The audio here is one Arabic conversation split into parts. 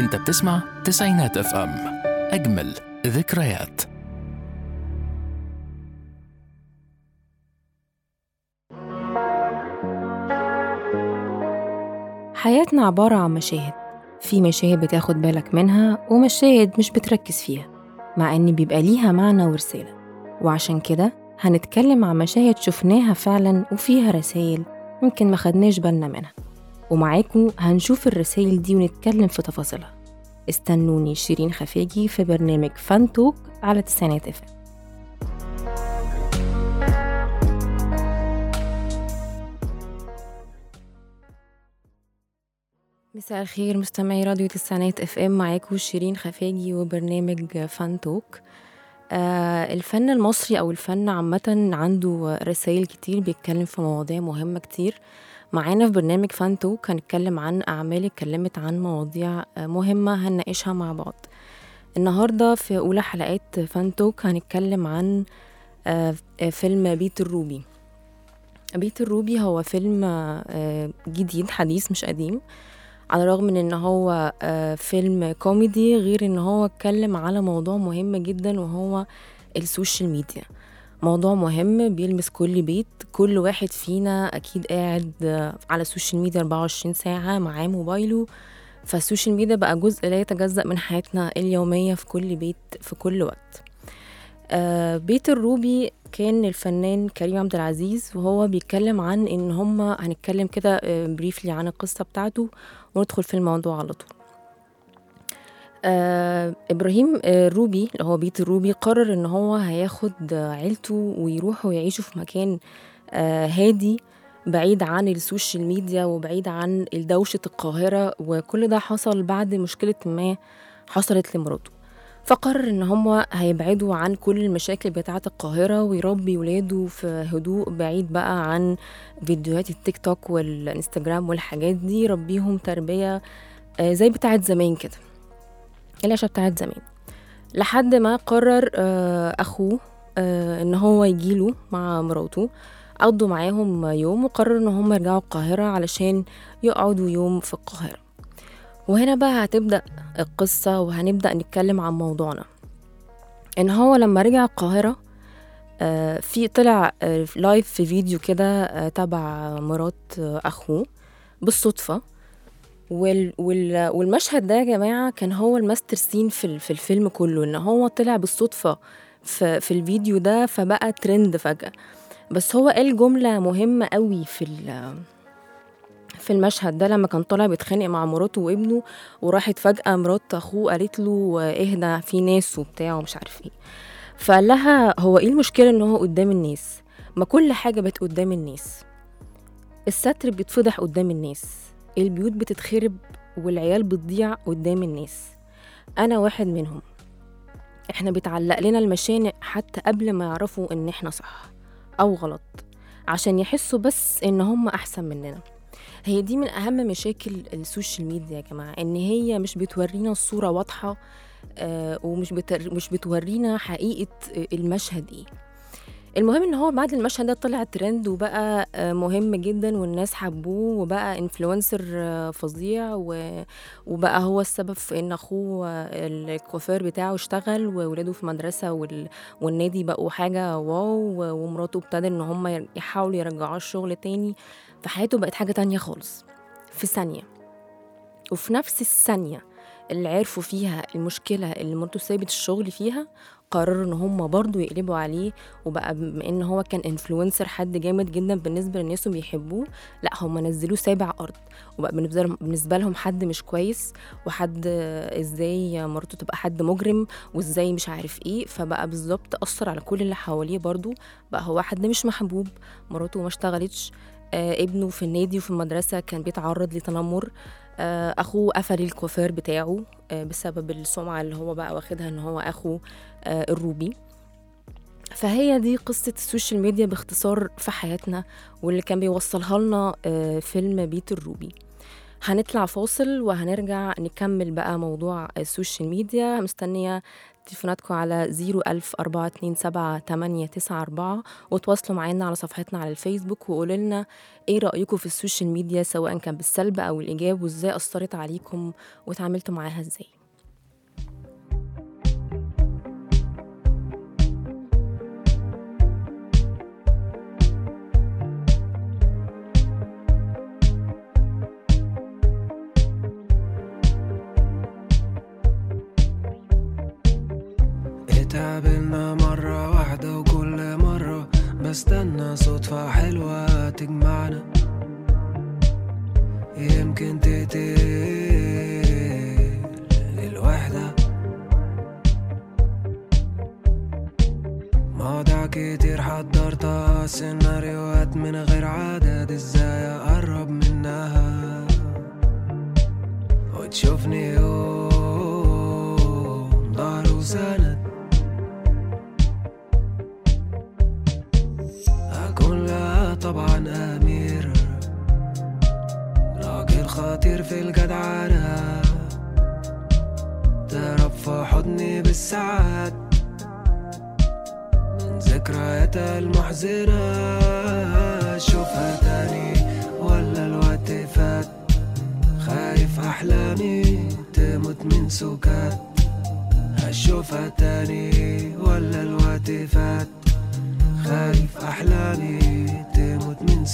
إنت بتسمع تسعينات إف إم. أجمل ذكريات. حياتنا عبارة عن مشاهد. في مشاهد بتاخد بالك منها ومشاهد مش بتركز فيها مع إن بيبقى ليها معنى ورسالة. وعشان كده هنتكلم عن مشاهد شفناها فعلا وفيها رسائل يمكن ما خدناش بالنا منها. ومعاكم هنشوف الرسائل دي ونتكلم في تفاصيلها. استنوني شيرين خفاجي في برنامج فن Talk على تسعينات FM مساء الخير مستمعي راديو تسعينات FM معاكم شيرين خفاجي وبرنامج فن Talk آه الفن المصري أو الفن عامة عنده رسائل كتير بيتكلم في مواضيع مهمة كتير. معانا في برنامج فن Talk هنتكلم عن أعمال اتكلمت عن مواضيع مهمة هنناقشها مع بعض. النهاردة في أولى حلقات فن Talk هنتكلم عن آه، فيلم بيت الروبي. بيت الروبي هو فيلم آه، جديد حديث مش قديم على الرغم من إن هو آه، فيلم كوميدي غير إن هو اتكلم على موضوع مهم جدا وهو السوشيال ميديا. موضوع مهم بيلمس كل بيت. كل واحد فينا أكيد قاعد آه، على السوشيال ميديا 24 ساعة معاه موبايله. فالسوشيال ميديا بقى جزء لا يتجزأ من حياتنا اليومية في كل بيت في كل وقت. آه، بيت الروبي كان الفنان كريم عبد العزيز وهو بيتكلم عن إن هما هنتكلم كده briefly عن القصة بتاعته وندخل في الموضوع على طول. آه إبراهيم آه روبي اللي هو بيت الروبي قرر إن هو هياخد عيلته ويروحوا يعيشوا في مكان آه هادي بعيد عن السوشيال ميديا وبعيد عن دوشة القاهرة وكل ده حصل بعد مشكلة ما حصلت لمراته. فقرر إن هم هيبعدوا عن كل المشاكل بتاعة القاهرة ويربي ولاده في هدوء بعيد بقى عن فيديوهات التيك توك والإنستجرام والحاجات دي يربيهم تربية آه، زي بتاعة زمان كده. العيشة بتاعة زمان. لحد ما قرر آه، أخوه آه، إن هو يجيله مع مراته. قضوا معاهم يوم وقرروا إن هم يرجعوا القاهرة علشان يقعدوا يوم في القاهرة. وهنا بقى هتبدأ القصة وهنبدأ نتكلم عن موضوعنا. إن هو لما رجع القاهرة آه، في طلع live في فيديو كده تبع مرات أخوه بالصدفة. وال وال والمشهد ده يا جماعة كان هو ال master scene في, في الفيلم كله إن هو طلع بالصدفة في, في الفيديو ده فبقى ترند فجأة. بس هو قال جملة مهمة قوي في في المشهد ده لما كان طالع بيتخانق مع مراته وابنه وراحت فجأة مرات أخوه قالت له اهدى في ناس وبتاع ومش عارف إيه. فقال لها هو إيه المشكلة إن هو قدام الناس؟ ما كل حاجة بقت قدام الناس. الستر بيتفضح قدام الناس. البيوت بتتخرب والعيال بتضيع قدام الناس. أنا واحد منهم. إحنا بيتعلق لنا المشانق حتى قبل ما يعرفوا إن إحنا صح أو غلط عشان يحسوا بس إن هم أحسن مننا. هي دي من أهم مشاكل السوشيال ميديا يا جماعة إن هي مش بتورينا الصورة واضحة آه ومش بتر... مش بتورينا حقيقة المشهد إيه. المهم إن هو بعد المشهد ده طلع ترند وبقى آه، مهم جدا والناس حبوه وبقى influencer آه، فظيع وبقى هو السبب في إن أخوه آه، الكوافير بتاعه اشتغل وولاده في مدرسة وال... والنادي بقوا حاجة wow ومراته ابتدى إن هم يحاولوا يرجعوه الشغل تاني فحياته بقت حاجة تانية خالص. في ثانية. وفي نفس الثانية اللي عرفوا فيها المشكلة اللي مراته سابت الشغل فيها قرروا إن هم برضو يقلبوا عليه وبقى بما إن هو كان influencer حد جامد جدا بالنسبة للناس وبيحبوه لأ هم نزلوه سابع أرض وبقى بالنسبة لهم حد مش كويس وحد إزاي مراته تبقى حد مجرم وإزاي مش عارف إيه فبقى بالظبط أثر على كل اللي حواليه برضو بقى هو حد مش محبوب مراته ما اشتغلتش آه ابنه في النادي وفي المدرسة كان بيتعرض لتنمر أخوه قفل الكوافير بتاعه آه بسبب السمعة اللي هو بقى واخدها إن هو اخو آه الروبي. فهي دي قصة السوشيال ميديا باختصار في حياتنا واللي كان بيوصلها لنا آه، فيلم بيت الروبي. هنطلع فاصل وهنرجع نكمل بقى موضوع السوشيال ميديا. مستنية تليفوناتكم على 010427894 وتواصلوا معانا على صفحتنا على الفيسبوك وقولوا لنا إيه رأيكم في السوشيال ميديا سواء كان بالسلب أو الإيجاب وإزاي أثرت عليكم وتعاملتوا معاها إزاي. اتقابلنا مرة واحدة وكل مرة بستنى صدفة حلوة تجمعنا. يمكن تقتل الوحدة. مواضيع كتير حضرتها سيناريوهات من غير عدد إزاي اقرب منها. وتشوفني خايف أحلامي تموت من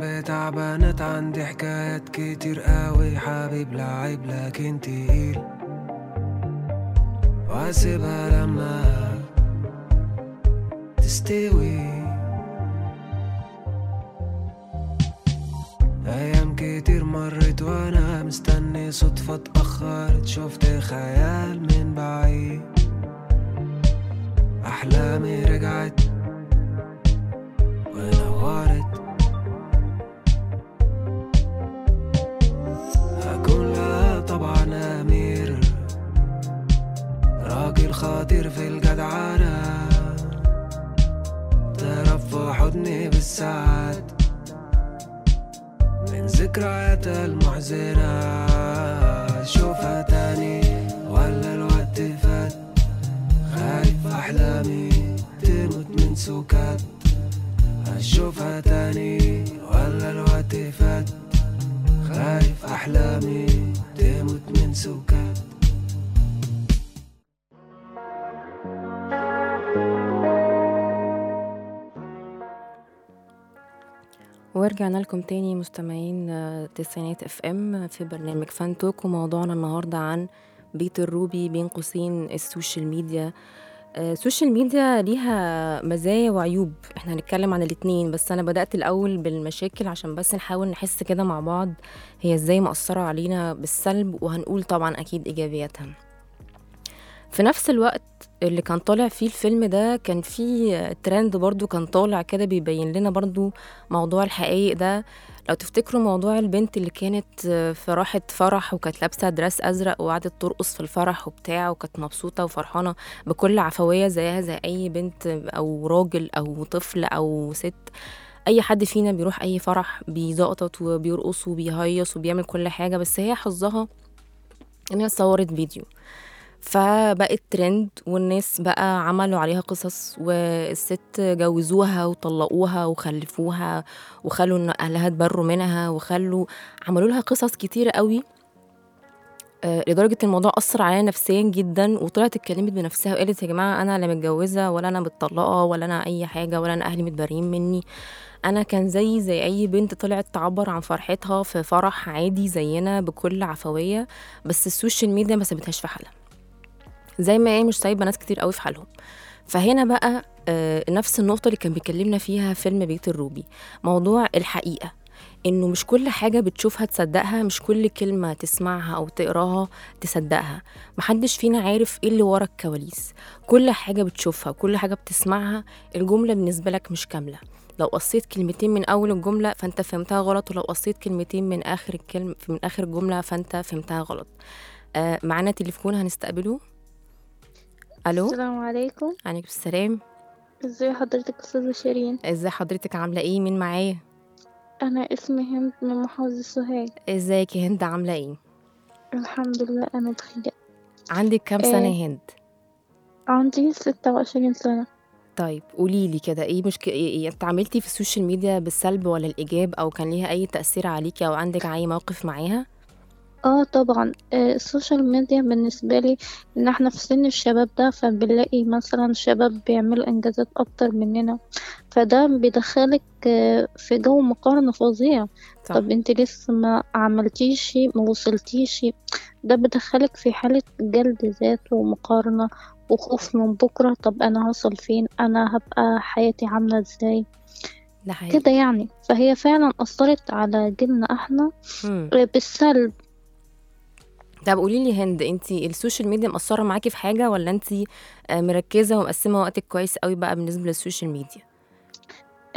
بتاع بنات عندي حكايات كتير قوي حبيب لعيب لكن تقيل. واسيبها لما تستوي. أيام كتير مرت وأنا مستني صدفة اتأخرت شفت خيال من بعيد. أحلامي رجعت. ونورت بالساعات من ذكرياتها المحزنة أشوفها تاني ولا الوقت فات. خايف أحلامي تموت من سكات. أشوفها تاني ولا الوقت فات. خايف أحلامي ورجعنا لكم تاني مستمعين آه، تسعينات FM في برنامج فن Talk وموضوعنا النهارده عن بيت الروبي بين قوسين السوشيال ميديا. آه، السوشيال ميديا ليها مزايا وعيوب. إحنا هنتكلم عن الاتنين بس أنا بدأت الأول بالمشاكل عشان بس نحاول نحس كده مع بعض هي إزاي مأثرة علينا بالسلب وهنقول طبعا أكيد إيجابياتها. في نفس الوقت اللي كان طالع فيه الفيلم ده كان فيه ترند برضو كان طالع كده بيبين لنا برضو موضوع الحقائق ده. لو تفتكروا موضوع البنت اللي كانت في راحة فرح وكانت لابسة دراس أزرق وقعدت ترقص في الفرح وبتاع وكانت مبسوطة وفرحانة بكل عفوية زيها زي أي بنت أو راجل أو طفل أو ست أي حد فينا بيروح أي فرح بيزقطط وبيرقص وبيهيص وبيعمل كل حاجة بس هي حظها إن هي صورت فيديو. فبقت ترند والناس بقى عملوا عليها قصص والست جوزوها وطلقوها وخلفوها وخلوا إن أهلها اتبروا منها وخلوا عملوا لها قصص كتيره قوي آه، لدرجة الموضوع أثر عليها نفسيا جدا وطلعت اتكلمت بنفسها وقالت يا جماعة أنا لا متجوزة ولا أنا متطلقة ولا أنا أي حاجة ولا أنا أهلي متبرين مني. أنا كان زي زي أي بنت طلعت تعبر عن فرحتها في فرح عادي زينا بكل عفوية بس السوشيال ميديا ما سابتهاش في حالها. زي ما هي مش سايبة ناس كتير قوي في حالهم. فهنا بقى آه، نفس النقطة اللي كان بيكلمنا فيها فيلم بيت الروبي. موضوع الحقيقة إنه مش كل حاجة بتشوفها تصدقها مش كل كلمة تسمعها أو تقراها تصدقها. محدش فينا عارف إيه اللي ورا الكواليس. كل حاجة بتشوفها وكل حاجة بتسمعها الجملة بالنسبة لك مش كاملة. لو قصيت كلمتين من أول الجملة فأنت فهمتها غلط ولو قصيت كلمتين من آخر الكلمة من آخر الجملة فأنت فهمتها غلط. آه معانا تليفون هنستقبله. ألو؟ السلام عليكم. عليكم السلام. ازي حضرتك أستاذة شيرين؟ ازي حضرتك؟ عاملة إيه؟ مين معايا؟ أنا اسمي هند من محافظة سوهاج. ازيك يا هند؟ عاملة إيه؟ الحمد لله أنا بخير. عندك كام سنة إيه. يا هند؟ عندي ستة وعشرين سنة. طيب قولي لي كده إيه مشكلة إيه انت عملتي في السوشيال ميديا بالسلب ولا الإيجاب أو كان ليها أي تأثير عليكي أو عندك أي موقف معاها؟ آه طبعا. آه، السوشيال ميديا بالنسبة لي إن إحنا في سن الشباب ده فبنلاقي مثلا شباب بيعملوا إنجازات أكتر مننا. فده بيدخلك آه، في جو مقارنة فظيع. صح. طب أنت لسه ما عملتيش ما وصلتيش؟ ده بيدخلك في حالة جلد ذات ومقارنة وخوف من بكرة. طب أنا هوصل فين؟ أنا هبقى حياتي عاملة إزاي؟ كده يعني. فهي فعلا أثرت على جيلنا إحنا مم. بالسلب. طب قولي لي هند انت ال social media مأثرة معاكي في حاجة ولا انت مركزة ومقسمة وقتك كويس قوي بقى بالنسبة لل social media؟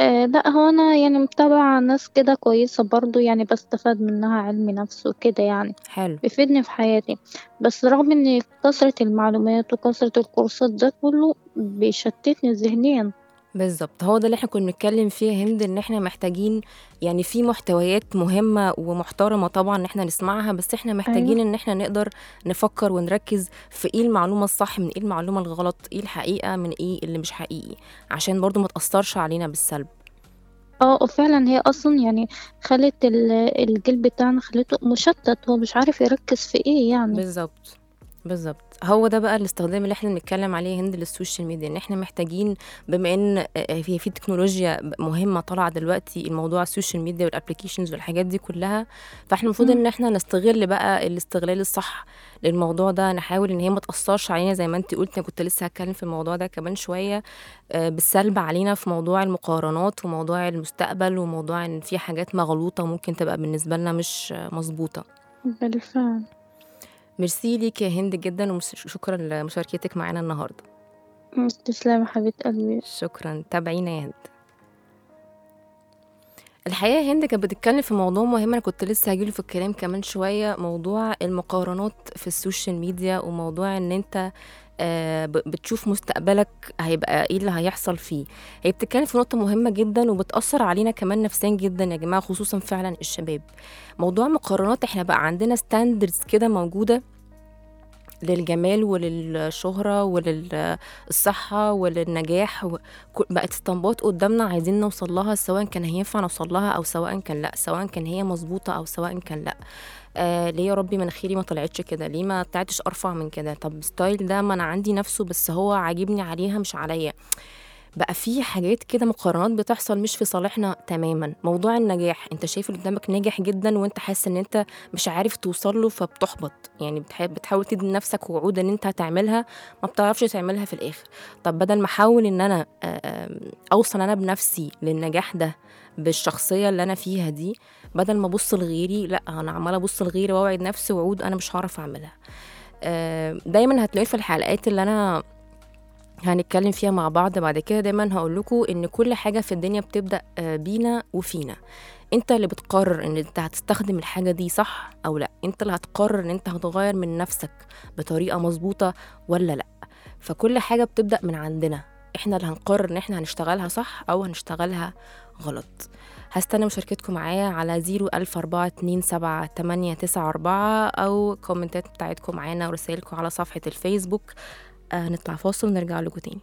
آه لا هو أنا يعني متابعة ناس كده كويسة برضو يعني بستفاد منها علم نفس وكده يعني حلو. بيفيدني في حياتي. بس رغم إن كثرة المعلومات وكثرة الكورسات ده كله بيشتتني ذهنيا. بالظبط. هو ده اللي إحنا كنا بنتكلم فيه يا هند إن إحنا محتاجين يعني في محتويات مهمة ومحترمة طبعا إن إحنا نسمعها بس إحنا محتاجين أيوة. إن إحنا نقدر نفكر ونركز في إيه المعلومة الصح من إيه المعلومة الغلط إيه الحقيقة من إيه اللي مش حقيقي عشان برضو ما تأثرش علينا بالسلب. آه وفعلا هي أصلا يعني خلت ال- الجيل بتاعنا خلته مشتت هو مش عارف يركز في إيه يعني. بالظبط. بالظبط. هو ده بقى الاستخدام اللي إحنا بنتكلم عليه هند للسوشيال ميديا إن إحنا محتاجين بما إن آه، في في تكنولوجيا مهمة طالعة دلوقتي الموضوع ال social media وال applications والحاجات دي كلها فإحنا المفروض. إن إحنا نستغل بقى الاستغلال الصح للموضوع ده. نحاول إن هي ما تأثرش علينا زي ما انت قلت أنا كنت لسه هتكلم في الموضوع ده كمان شوية آه، بالسلب علينا في موضوع المقارنات وموضوع المستقبل وموضوع إن في حاجات مغلوطة ممكن تبقى بالنسبة لنا مش مظبوطة. بالفعل. ميرسي ليك يا هند جدا وشكرا لمشاركتك معانا النهارده. تسلمي حبيبة قلبي. شكرا. تابعينا يا هند. الحقيقة هند كانت بتتكلم في موضوع مهم. أنا كنت لسه هجيله في الكلام كمان شوية. موضوع المقارنات في ال social media وموضوع إن أنت آه، بتشوف مستقبلك هيبقى إيه اللي هيحصل فيه. هي بتتكلم في نقطة مهمة جدا وبتأثر علينا كمان نفسيا جدا يا جماعة خصوصا فعلا الشباب. موضوع المقارنات إحنا بقى عندنا standards كده موجودة للجمال وللشهرة وللصحة وللنجاح و- بقت اسطمبات قدامنا عايزين نوصل لها سواء كان هينفع نوصل لها أو سواء كان لأ سواء كان هي مظبوطة أو سواء كان لأ. آه ليه يا ربي مناخيري ما طلعتش كده؟ ليه ما طلعتش أرفع من كده؟ طب ستايل ده ما أنا عندي نفسه بس هو عاجبني عليها مش عليا. بقى في حاجات كده مقارنات بتحصل مش في صالحنا تماما. موضوع النجاح انت شايف اللي قدامك ناجح جدا وانت حاسس ان انت مش عارف توصل له فبتحبط. يعني بتح- بتحاول تدي لنفسك وعود ان انت هتعملها ما بتعرفش تعملها في الآخر. طب بدل ما أحاول إن أنا آه، آم، أوصل أنا بنفسي للنجاح ده بالشخصية اللي أنا فيها دي بدل ما أبص لغيري لأ أنا عمالة أبص لغيري واوعد نفسي وعود أنا مش هعرف أعملها. آه، دايما هتلاقي في الحلقات اللي أنا هنتكلم فيها مع بعض. بعد كده دايما هقول لكم إن كل حاجة في الدنيا بتبدأ آه، بينا وفينا. أنت اللي بتقرر إن أنت هتستخدم الحاجة دي صح أو لأ. أنت اللي هتقرر إن أنت هتغير من نفسك بطريقة مظبوطة ولا لأ. فكل حاجة بتبدأ من عندنا. إحنا اللي هنقرر إن إحنا هنشتغلها صح أو هنشتغلها غلط. هستنى مشاركتكم معايا على 014278994 أو كومنتات بتاعتكم معانا ورسائلكم على صفحة الفيسبوك. آه، هنطلع فاصل ونرجع لكم تاني.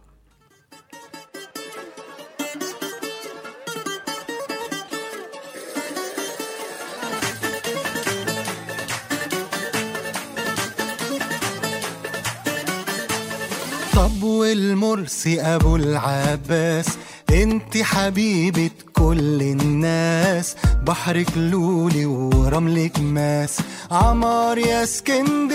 طب والمرسي أبو العباس؟ أنت حبيبة كل الناس. بحرك لولي ورملك ماس. عمار يا اسكندرية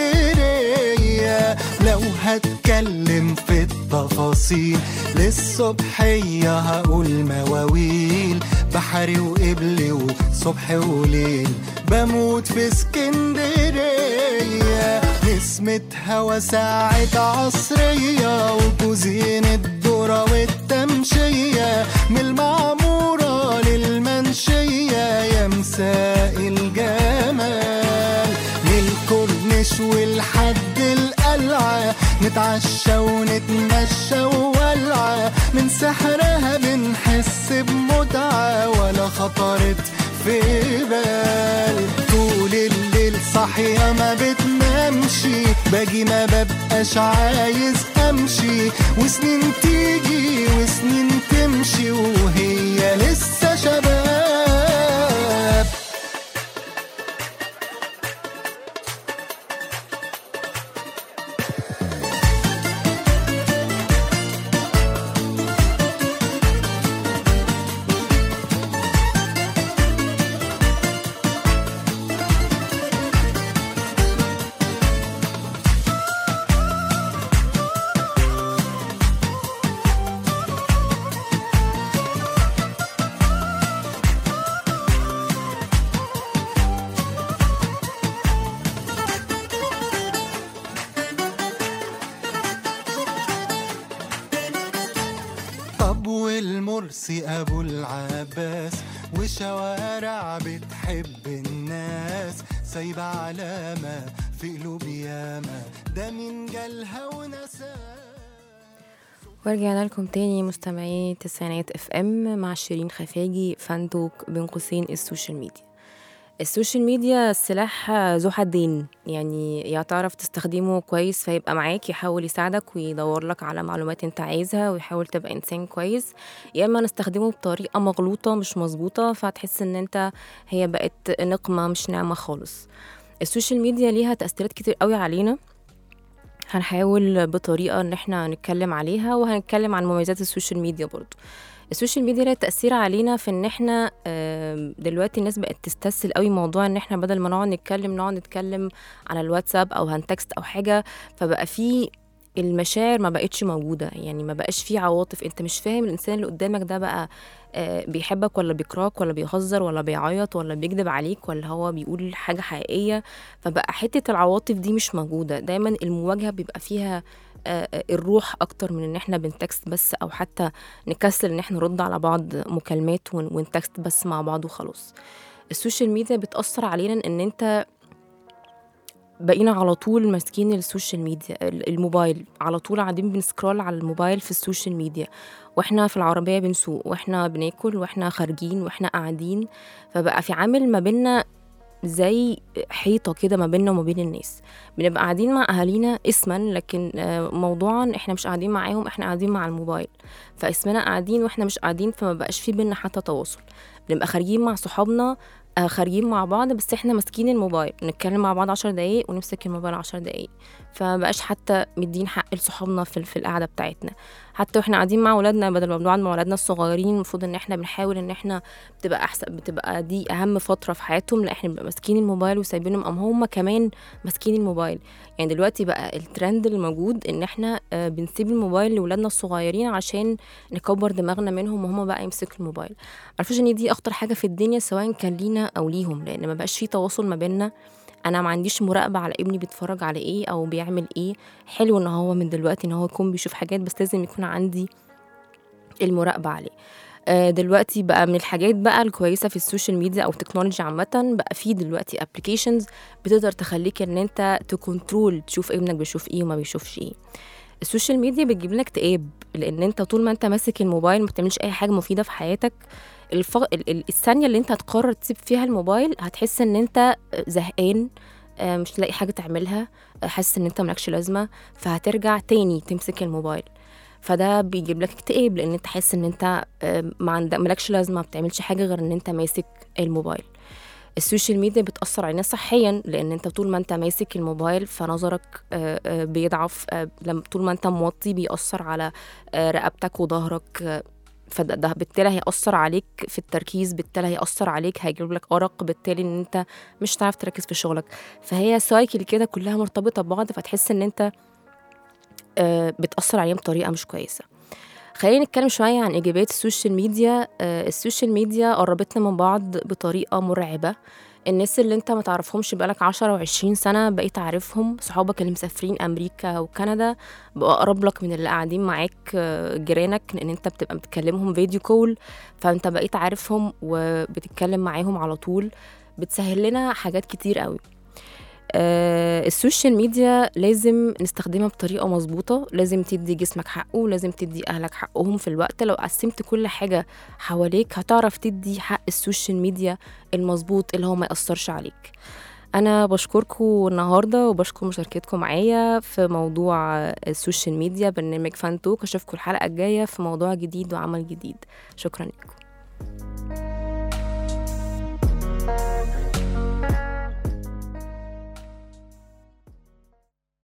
لو هتكلم في التفاصيل. للصبحية هقول مواويل بحري وقبلي وصبح وليل. بموت في اسكندرية نسمة هوا ساعة عصرية وكوزين الذرة والتمشية. من المعمورة يا مساء الجمال. من والحد القلعة نتعشى ونتمشى وولعة من سحرها بنحس بمتعة ولا خطرت في بال. طول الليل صاحية ما بتنامش باجي ما ببقاش عايز أمشي. وسنين تيجي وسنين تمشي. وهي لسه شباب والمرسي أبو العباس وشوارع بتحب الناس. سايبة علامة في قلوب ياما ده مين جالها ونساها ورجعنا لكم تاني مستمعين تسعينات اف ام مع شيرين خفاجي فن talk بين قوسين ال social media. ال social media سلاح ذو حدين. يعني يا تعرف تستخدمه كويس فيبقى معاك يحاول يساعدك ويدور لك على معلومات انت عايزها ويحاول تبقى إنسان كويس. يا إما نستخدمه بطريقة مغلوطة مش مظبوطة فتحس إن أنت هي بقت نقمة مش نعمه خالص. ال social media ليها تأثيرات كتير قوي علينا. هنحاول بطريقة إن إحنا نتكلم عليها وهنتكلم عن مميزات ال social media برضو. ال social media لها تأثير علينا في إن إحنا دلوقتي الناس بقت تستسهل قوي موضوع إن إحنا بدل ما نقعد نتكلم نقعد نتكلم على الواتساب أو هن text أو حاجة فبقى في المشاعر ما بقتش موجودة. يعني ما بقاش في عواطف. أنت مش فاهم الإنسان اللي قدامك ده بقى آه، بيحبك ولا بيكرهك ولا بيهزر ولا بيعيط ولا بيكذب عليك ولا هو بيقول حاجة حقيقية. فبقى حتة العواطف دي مش موجودة. دايما المواجهة بيبقى فيها الروح أكتر من إن إحنا بن text بس أو حتى نكسل إن إحنا نرد على بعض مكالمات ون- ون text بس مع بعض وخلاص. ال social media بتأثر علينا إن إنت بقينا على طول ماسكين ال social media ال- الموبايل على طول قاعدين بن scroll على الموبايل في ال social media. وإحنا في العربية بنسوق وإحنا بناكل وإحنا خارجين وإحنا قاعدين. فبقى في عامل ما بينا زي حيطة كده ما بيننا وما بين الناس. بنبقى قاعدين مع أهالينا اسما لكن آه، موضوعا إحنا مش قاعدين معاهم إحنا قاعدين مع الموبايل. فاسمنا قاعدين وإحنا مش قاعدين فما بقاش في بينا حتى تواصل. بنبقى خارجين مع صحابنا آه، خارجين مع بعض بس إحنا ماسكين الموبايل. نتكلم مع بعض عشر دقايق ونمسك الموبايل عشر دقايق. فمبقاش حتى مدين حق لصحابنا في, في القعدة بتاعتنا. حتى وإحنا قاعدين مع ولادنا بدل ما بنقعد مع ولادنا الصغيرين المفروض إن إحنا بنحاول إن إحنا بتبقى أحسن بتبقى دي أهم فترة في حياتهم. لأ إحنا بنبقى ماسكين الموبايل وسايبينهم أم هم كمان ماسكين الموبايل. يعني دلوقتي بقى الترند اللي موجود إن إحنا آه، بنسيب الموبايل لاولادنا الصغيرين عشان نكبر دماغنا منهم وهم بقى يمسكوا الموبايل. عارفوش إن دي أخطر حاجة في الدنيا سواء كان لينا أو ليهم لأن ما بقاش في تواصل ما بيننا. أنا ما عنديش مراقبة على ابني بيتفرج على إيه أو بيعمل إيه. حلو إن هو من دلوقتي إن هو يكون بيشوف حاجات بس لازم يكون عندي المراقبة عليه. آه، دلوقتي بقى من الحاجات بقى الكويسة في ال social media أو التكنولوجيا عامة بقى في دلوقتي applications بتقدر تخليك إن أنت ت control تشوف ابنك بيشوف إيه وما بيشوفش إيه. ال social media بتجيب لك اكتئاب لأن أنت طول ما أنت ماسك الموبايل ما بتعملش أي حاجة مفيدة في حياتك الف... ال- ال- الثانية اللي انت هتقرر تسيب فيها الموبايل هتحس ان انت زهقان آه، مش لاقي حاجة تعملها حاسس ان انت ملكش لازمة فهترجع تاني تمسك الموبايل. فده بيجيب لك اكتئاب لأن انت حاسس ان انت آه، ما ملكش لازمة ما بتعملش حاجة غير ان انت ماسك الموبايل. ال social media بتأثر علينا صحيا لأن أنت طول ما أنت ماسك الموبايل فنظرك آه، بيضعف طول ما أنت موطي بيأثر على رقبتك وظهرك فده ده بالتالي هيأثر عليك في التركيز بالتالي هيأثر عليك هيجيب لك أرق بالتالي إن أنت مش هتعرف تركز في شغلك. فهي cycle كده كلها مرتبطة ببعض فتحس إن أنت آه، بتأثر عليهم بطريقة مش كويسة. خلينا نتكلم شوية عن إيجابيات ال social media. آه، ال social media قربتنا من بعض بطريقة مرعبة. الناس اللي انت ما تعرفهمش بقالك 10 و20 سنة بقيت عارفهم صحابك اللي مسافرين أمريكا وكندا بقوا أقرب لك من اللي قاعدين معاك آه، جيرانك لأن انت بتبقى بتكلمهم video call. فانت بقيت عارفهم وبتتكلم معاهم على طول. بتسهل لنا حاجات كتير قوي. ال social media لازم نستخدمها بطريقة مظبوطة. لازم تدي جسمك حقه لازم تدي أهلك حقهم في الوقت. لو قسمت كل حاجة حواليك هتعرف تدي حق ال social media المظبوط اللي هو ما يأثرش عليك. أنا بشكركم النهاردة وبشكر مشاركتكم معايا في موضوع ال social media برنامج فن talk. أشوفكم الحلقة الجاية في موضوع جديد وعمل جديد. شكرا لكم